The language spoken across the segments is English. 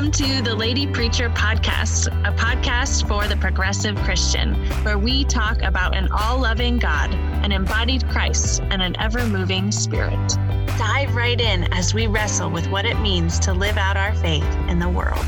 Welcome to the Lady Preacher Podcast, a podcast for the progressive Christian, where we talk about an all loving God, an embodied Christ, and an ever moving spirit. Dive right in as we wrestle with what it means to live out our faith in the world.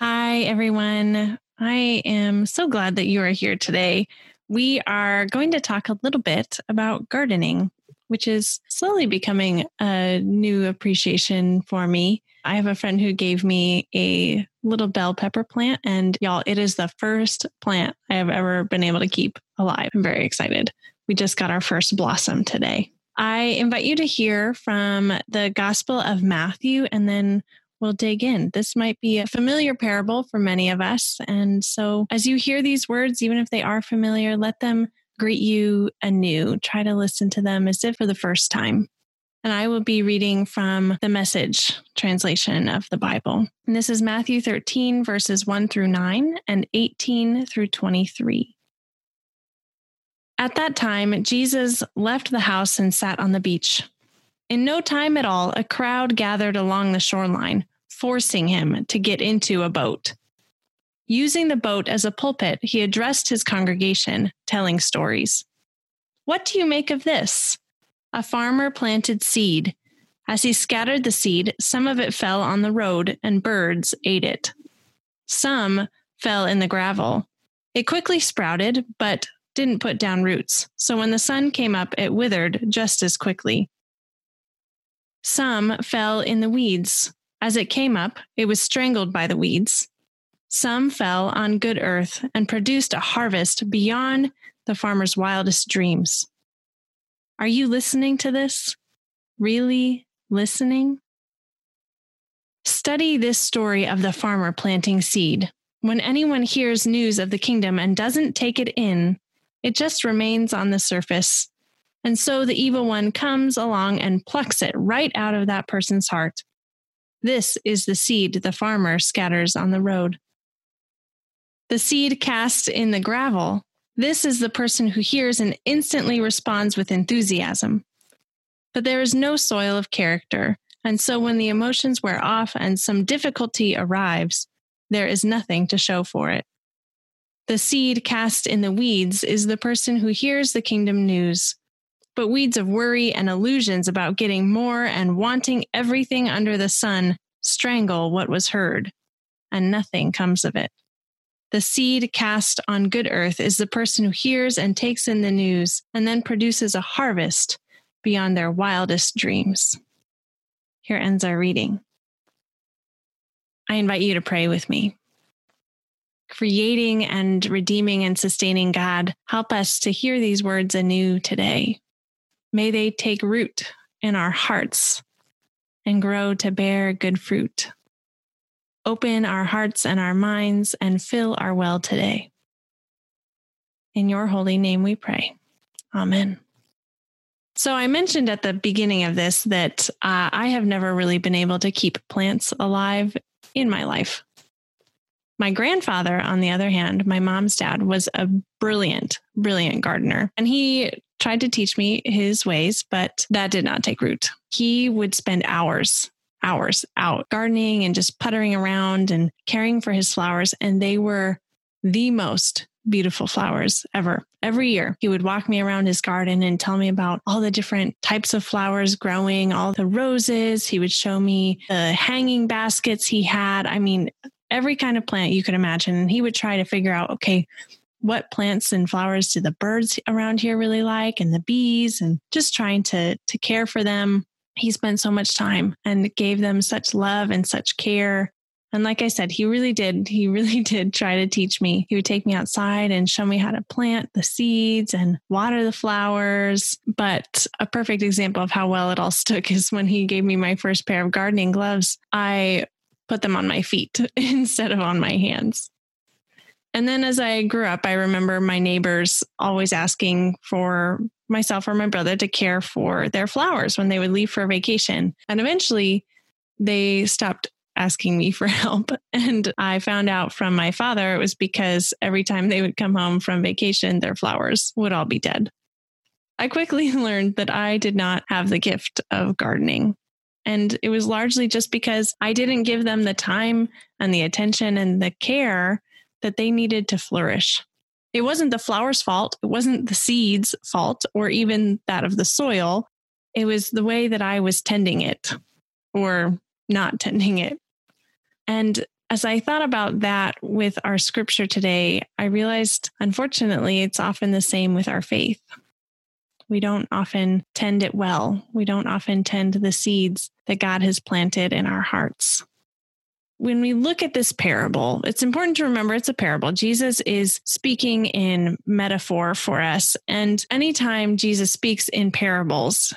Hi, everyone. I am so glad that you are here today. We are going to talk a little bit about gardening, which is slowly becoming a new appreciation for me. I have a friend who gave me a little bell pepper plant, and y'all, it is the first plant I have ever been able to keep alive. I'm very excited. We just got our first blossom today. I invite you to hear from the Gospel of Matthew and then we'll dig in. This might be a familiar parable for many of us. And so, as you hear these words, even if they are familiar, let them greet you anew. Try to listen to them as if for the first time. And I will be reading from the message translation of the Bible. And this is Matthew 13, verses 1 through 9 and 18 through 23. At that time, Jesus left the house and sat on the beach. In no time at all, a crowd gathered along the shoreline, forcing him to get into a boat. Using the boat as a pulpit, he addressed his congregation, telling stories. What do you make of this? A farmer planted seed. As he scattered the seed, some of it fell on the road, and birds ate it. Some fell in the gravel. It quickly sprouted, but didn't put down roots, so when the sun came up, it withered just as quickly. Some fell in the weeds. As it came up, it was strangled by the weeds. Some fell on good earth and produced a harvest beyond the farmer's wildest dreams. Are you listening to this? Really listening? Study this story of the farmer planting seed. When anyone hears news of the kingdom and doesn't take it in, it just remains on the surface and so the evil one comes along and plucks it right out of that person's heart. This is the seed the farmer scatters on the road. The seed cast in the gravel. This is the person who hears and instantly responds with enthusiasm. But there is no soil of character, and so when the emotions wear off and some difficulty arrives, there is nothing to show for it. The seed cast in the weeds is the person who hears the kingdom news, but weeds of worry and illusions about getting more and wanting everything under the sun strangle what was heard, and nothing comes of it. The seed cast on good earth is the person who hears and takes in the news and then produces a harvest beyond their wildest dreams. Here ends our reading. I invite you to pray with me. Creating and redeeming and sustaining God, help us to hear these words anew today. May they take root in our hearts and grow to bear good fruit. Open our hearts and our minds and fill our well today. In your holy name we pray. Amen. So, I mentioned at the beginning of this that uh, I have never really been able to keep plants alive in my life. My grandfather, on the other hand, my mom's dad, was a brilliant, brilliant gardener. And he tried to teach me his ways, but that did not take root. He would spend hours, hours out gardening and just puttering around and caring for his flowers. And they were the most beautiful flowers ever. Every year, he would walk me around his garden and tell me about all the different types of flowers growing, all the roses. He would show me the hanging baskets he had. I mean, every kind of plant you could imagine. And he would try to figure out, okay, what plants and flowers do the birds around here really like and the bees and just trying to to care for them. He spent so much time and gave them such love and such care. And like i said he really did he really did try to teach me. He would take me outside and show me how to plant the seeds and water the flowers. But a perfect example of how well it all stuck is when he gave me my first pair of gardening gloves. I put them on my feet instead of on my hands and then as I grew up, I remember my neighbors always asking for myself or my brother to care for their flowers when they would leave for vacation. And eventually they stopped asking me for help. And I found out from my father it was because every time they would come home from vacation, their flowers would all be dead. I quickly learned that I did not have the gift of gardening. And it was largely just because I didn't give them the time and the attention and the care that they needed to flourish. It wasn't the flower's fault. It wasn't the seed's fault or even that of the soil. It was the way that I was tending it or not tending it. And as I thought about that with our scripture today, I realized, unfortunately, it's often the same with our faith. We don't often tend it well. We don't often tend the seeds that God has planted in our hearts. When we look at this parable, it's important to remember it's a parable. Jesus is speaking in metaphor for us. And anytime Jesus speaks in parables,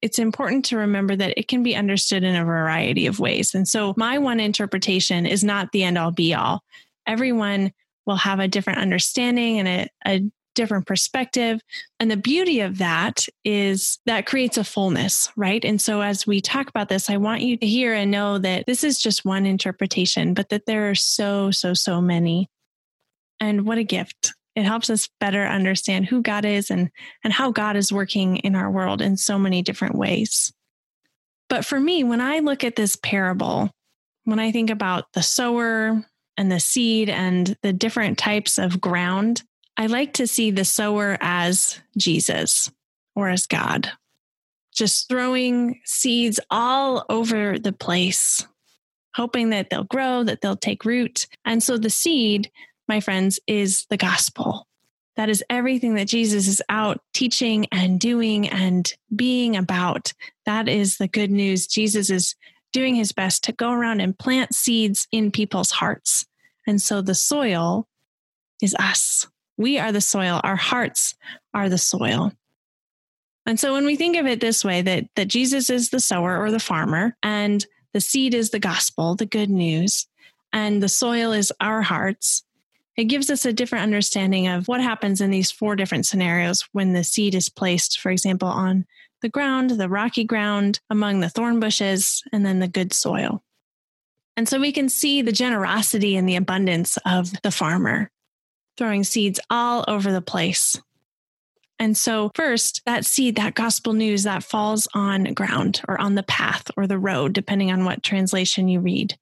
it's important to remember that it can be understood in a variety of ways. And so, my one interpretation is not the end all be all. Everyone will have a different understanding and a, a different perspective. And the beauty of that is that creates a fullness, right? And so as we talk about this, I want you to hear and know that this is just one interpretation, but that there are so, so, so many. And what a gift. It helps us better understand who God is and, and how God is working in our world in so many different ways. But for me, when I look at this parable, when I think about the sower and the seed and the different types of ground, I like to see the sower as Jesus or as God, just throwing seeds all over the place, hoping that they'll grow, that they'll take root. And so the seed, my friends, is the gospel. That is everything that Jesus is out teaching and doing and being about. That is the good news. Jesus is doing his best to go around and plant seeds in people's hearts. And so the soil is us. We are the soil, our hearts are the soil. And so when we think of it this way that that Jesus is the sower or the farmer and the seed is the gospel, the good news, and the soil is our hearts, it gives us a different understanding of what happens in these four different scenarios when the seed is placed, for example, on the ground, the rocky ground, among the thorn bushes, and then the good soil. And so we can see the generosity and the abundance of the farmer throwing seeds all over the place. And so, first, that seed, that gospel news that falls on ground or on the path or the road, depending on what translation you read.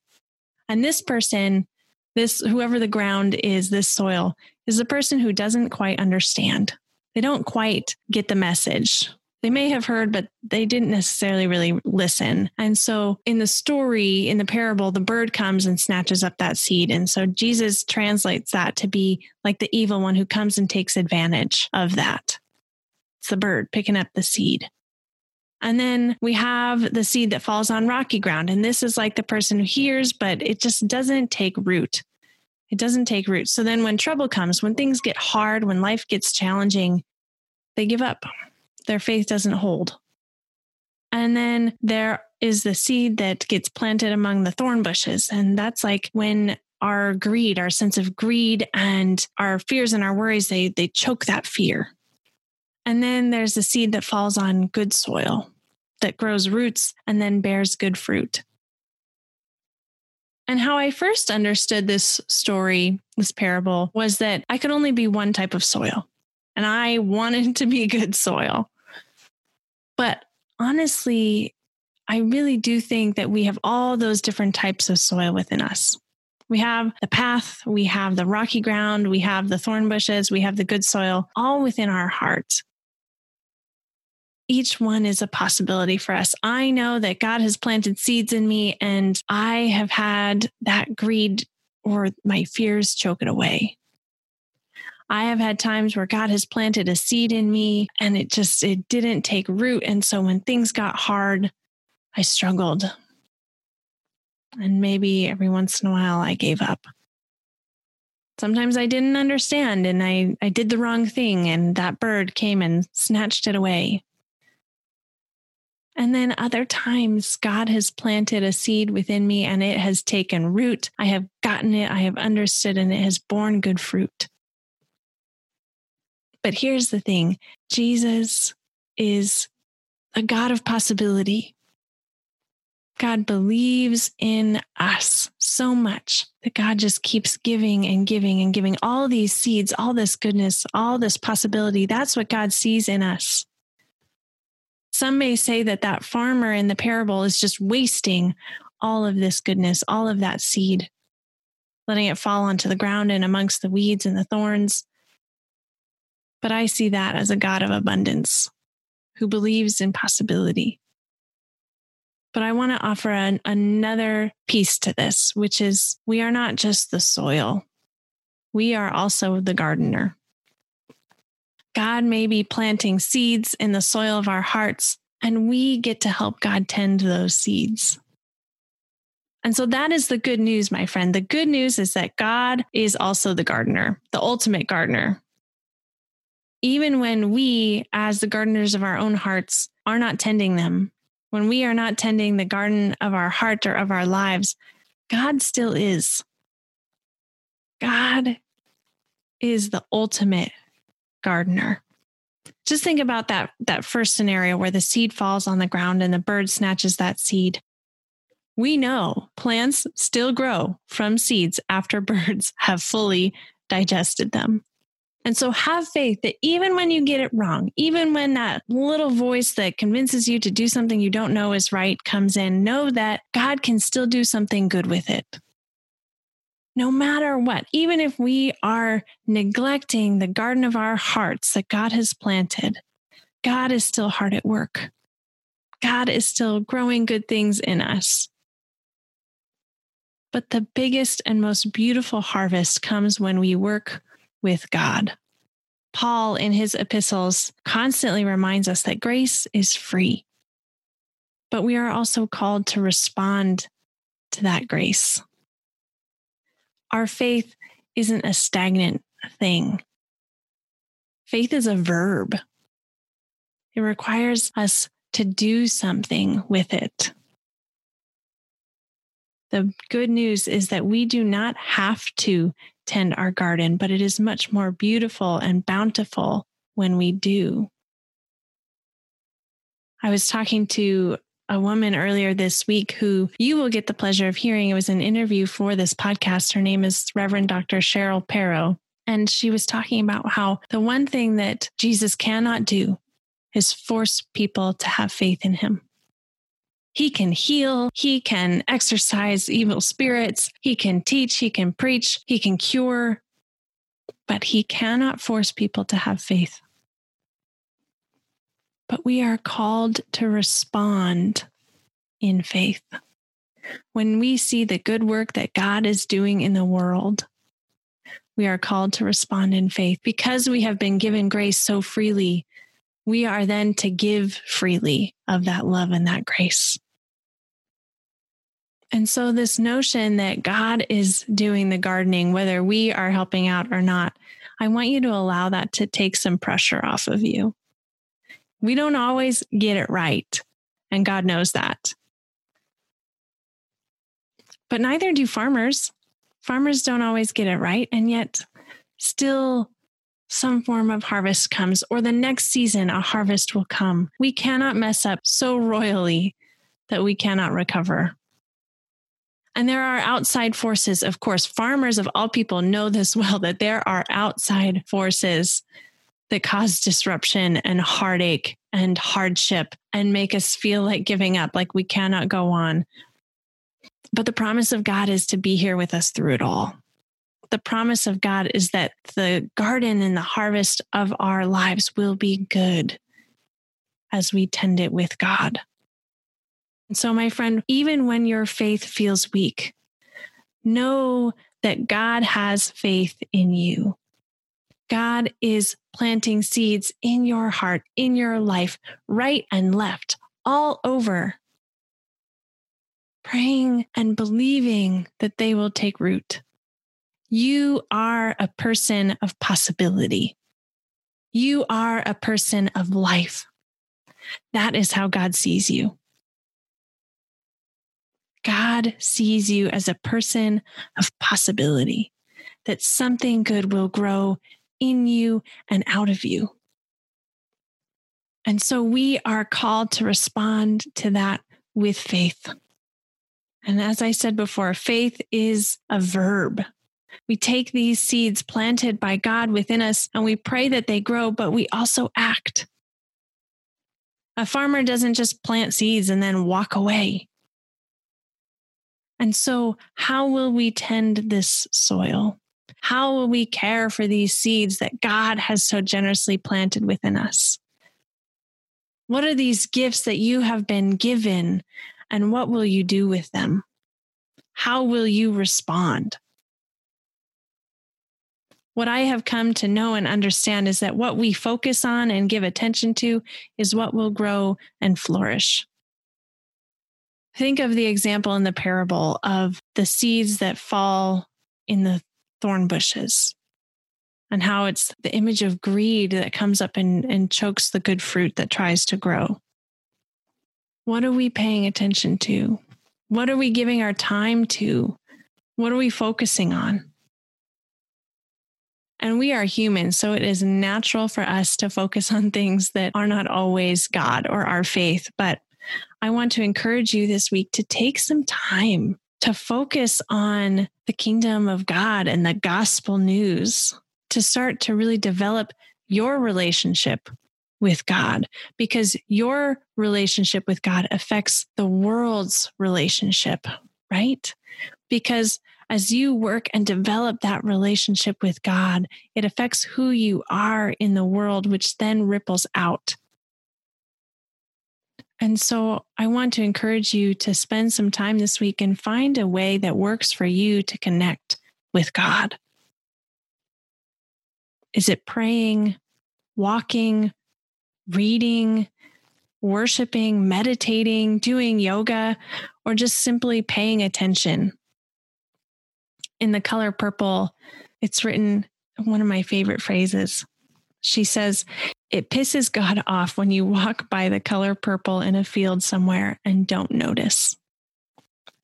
And this person, this whoever the ground is, this soil, is a person who doesn't quite understand. They don't quite get the message they may have heard, but they didn't necessarily really listen. And so in the story, in the parable, the bird comes and snatches up that seed. And so Jesus translates that to be like the evil one who comes and takes advantage of that. It's the bird picking up the seed. And then we have the seed that falls on rocky ground. And this is like the person who hears, but it just doesn't take root. It doesn't take root. So then when trouble comes, when things get hard, when life gets challenging, they give up their faith doesn't hold. And then there is the seed that gets planted among the thorn bushes. And that's like when our greed, our sense of greed and our fears and our worries, they, they choke that fear. And then there's the seed that falls on good soil that grows roots and then bears good fruit. And how I first understood this story, this parable, was that I could only be one type of soil. And I wanted to be good soil. But honestly, I really do think that we have all those different types of soil within us. We have the path, we have the rocky ground, we have the thorn bushes, we have the good soil, all within our hearts. Each one is a possibility for us. I know that God has planted seeds in me, and I have had that greed or my fears choke it away. I have had times where God has planted a seed in me and it just it didn't take root and so when things got hard I struggled. And maybe every once in a while I gave up. Sometimes I didn't understand and I I did the wrong thing and that bird came and snatched it away. And then other times, God has planted a seed within me and it has taken root. I have gotten it, I have understood, and it has borne good fruit. But here's the thing Jesus is a God of possibility. God believes in us so much that God just keeps giving and giving and giving all these seeds, all this goodness, all this possibility. That's what God sees in us. Some may say that that farmer in the parable is just wasting all of this goodness, all of that seed, letting it fall onto the ground and amongst the weeds and the thorns. But I see that as a God of abundance who believes in possibility. But I want to offer an, another piece to this, which is we are not just the soil, we are also the gardener. God may be planting seeds in the soil of our hearts, and we get to help God tend those seeds. And so that is the good news, my friend. The good news is that God is also the gardener, the ultimate gardener. Even when we, as the gardeners of our own hearts, are not tending them, when we are not tending the garden of our heart or of our lives, God still is. God is the ultimate gardener. Just think about that, that first scenario where the seed falls on the ground and the bird snatches that seed. We know plants still grow from seeds after birds have fully digested them. And so have faith that even when you get it wrong, even when that little voice that convinces you to do something you don't know is right comes in, know that God can still do something good with it no matter what, even if we are neglecting the garden of our hearts that God has planted, God is still hard at work. God is still growing good things in us. But the biggest and most beautiful harvest comes when we work with God. Paul, in his epistles, constantly reminds us that grace is free, but we are also called to respond to that grace our faith isn't a stagnant thing. Faith is a verb. It requires us to do something with it. The good news is that we do not have to tend our garden, but it is much more beautiful and bountiful when we do. I was talking to a woman earlier this week who you will get the pleasure of hearing. It was an interview for this podcast. Her name is Reverend Dr. Cheryl Perrow. And she was talking about how the one thing that Jesus cannot do is force people to have faith in him. He can heal, he can exorcise evil spirits, he can teach, he can preach, he can cure, but he cannot force people to have faith. But we are called to respond in faith. When we see the good work that God is doing in the world, we are called to respond in faith. Because we have been given grace so freely, we are then to give freely of that love and that grace. And so, this notion that God is doing the gardening, whether we are helping out or not, I want you to allow that to take some pressure off of you. We don't always get it right. And God knows that. But neither do farmers. Farmers don't always get it right. And yet, still, some form of harvest comes, or the next season, a harvest will come. We cannot mess up so royally that we cannot recover. And there are outside forces, of course. Farmers of all people know this well that there are outside forces that cause disruption and heartache and hardship and make us feel like giving up, like we cannot go on. But the promise of God is to be here with us through it all. The promise of God is that the garden and the harvest of our lives will be good as we tend it with God. And so, my friend, even when your faith feels weak, know that God has faith in you. God is planting seeds in your heart, in your life, right and left, all over. Praying and believing that they will take root. You are a person of possibility. You are a person of life. That is how God sees you. God sees you as a person of possibility, that something good will grow in you and out of you. And so we are called to respond to that with faith. And as I said before, faith is a verb. We take these seeds planted by God within us and we pray that they grow, but we also act. A farmer doesn't just plant seeds and then walk away. And so, how will we tend this soil? How will we care for these seeds that God has so generously planted within us? What are these gifts that you have been given, and what will you do with them? How will you respond? What I have come to know and understand is that what we focus on and give attention to is what will grow and flourish. Think of the example in the parable of the seeds that fall in the thorn bushes and how it's the image of greed that comes up and, and chokes the good fruit that tries to grow. What are we paying attention to? What are we giving our time to? What are we focusing on? And we are human, so it is natural for us to focus on things that are not always God or our faith. But I want to encourage you this week to take some time to focus on the kingdom of God and the gospel news, to start to really develop your relationship with God, because your relationship with God affects the world's relationship, right? Because as you work and develop that relationship with God, it affects who you are in the world, which then ripples out. And so I want to encourage you to spend some time this week and find a way that works for you to connect with God. Is it praying, walking, reading, worshiping, meditating, doing yoga, or just simply paying attention? In the color purple, it's written one of my favorite phrases. She says, It pisses God off when you walk by the color purple in a field somewhere and don't notice.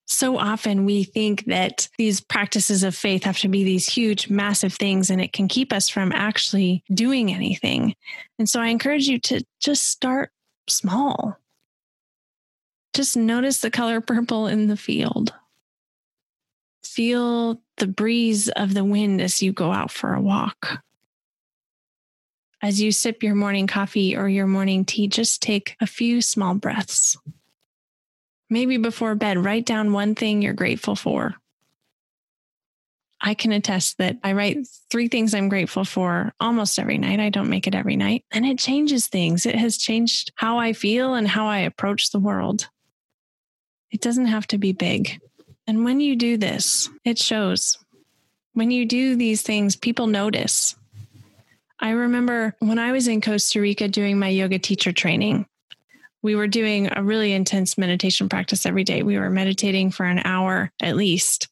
So often we think that these practices of faith have to be these huge, massive things, and it can keep us from actually doing anything. And so I encourage you to just start small. Just notice the color purple in the field. Feel the breeze of the wind as you go out for a walk. As you sip your morning coffee or your morning tea, just take a few small breaths. Maybe before bed, write down one thing you're grateful for. I can attest that I write three things I'm grateful for almost every night. I don't make it every night, and it changes things. It has changed how I feel and how I approach the world. It doesn't have to be big. And when you do this, it shows. When you do these things, people notice. I remember when I was in Costa Rica doing my yoga teacher training, we were doing a really intense meditation practice every day. We were meditating for an hour at least.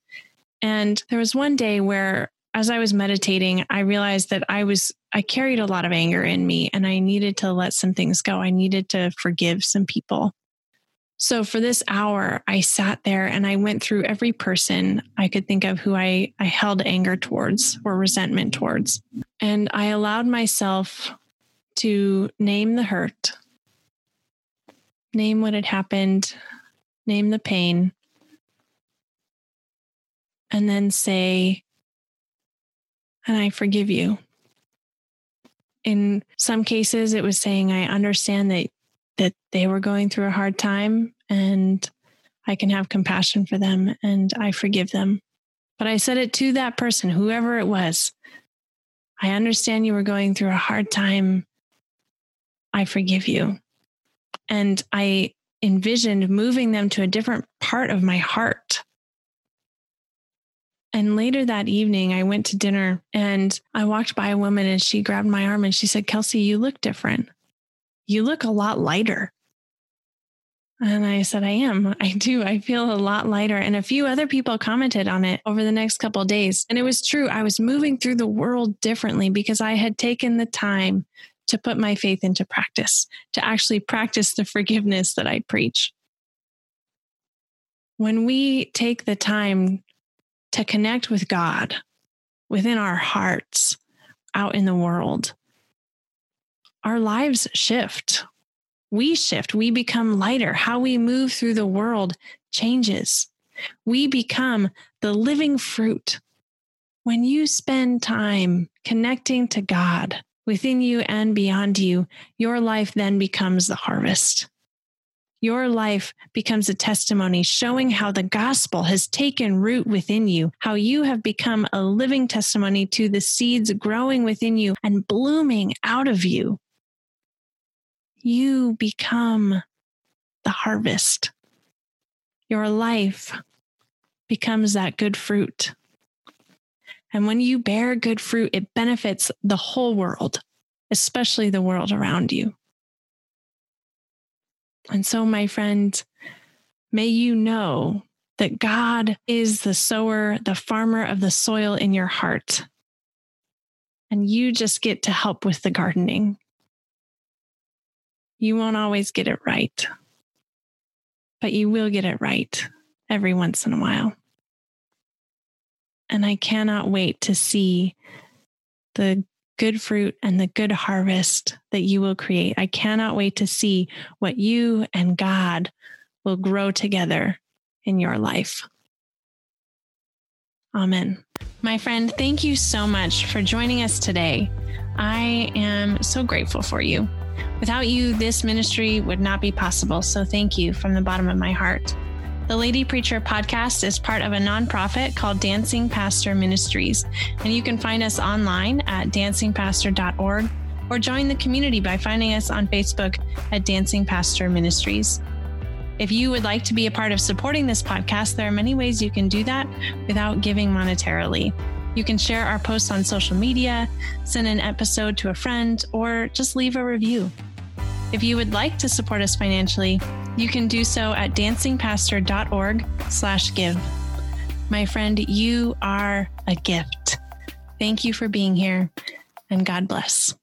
And there was one day where, as I was meditating, I realized that I was, I carried a lot of anger in me and I needed to let some things go. I needed to forgive some people. So for this hour, I sat there and I went through every person I could think of who I, I held anger towards or resentment towards. And I allowed myself to name the hurt, name what had happened, name the pain, and then say, and I forgive you. In some cases, it was saying, I understand that that they were going through a hard time and I can have compassion for them and I forgive them. But I said it to that person, whoever it was. I understand you were going through a hard time. I forgive you. And I envisioned moving them to a different part of my heart. And later that evening, I went to dinner and I walked by a woman and she grabbed my arm and she said, Kelsey, you look different you look a lot lighter. And I said, I am. I do. I feel a lot lighter. And a few other people commented on it over the next couple days. And it was true. I was moving through the world differently because I had taken the time to put my faith into practice, to actually practice the forgiveness that I preach. When we take the time to connect with God within our hearts out in the world, our lives shift. We shift, we become lighter. How we move through the world changes. We become the living fruit. When you spend time connecting to God within you and beyond you, your life then becomes the harvest. Your life becomes a testimony showing how the gospel has taken root within you, how you have become a living testimony to the seeds growing within you and blooming out of you. You become the harvest. Your life becomes that good fruit. And when you bear good fruit, it benefits the whole world, especially the world around you. And so, my friend, may you know that God is the sower, the farmer of the soil in your heart. And you just get to help with the gardening. You won't always get it right, but you will get it right every once in a while. And I cannot wait to see the good fruit and the good harvest that you will create. I cannot wait to see what you and God will grow together in your life. Amen. My friend, thank you so much for joining us today. I am so grateful for you. Without you, this ministry would not be possible. So thank you from the bottom of my heart. The Lady Preacher podcast is part of a nonprofit called Dancing Pastor Ministries, and you can find us online at dancingpastor.org or join the community by finding us on Facebook at Dancing Pastor Ministries. If you would like to be a part of supporting this podcast, there are many ways you can do that without giving monetarily. You can share our posts on social media, send an episode to a friend, or just leave a review. If you would like to support us financially, you can do so at dancingpastor.org slash give. My friend, you are a gift. Thank you for being here and God bless.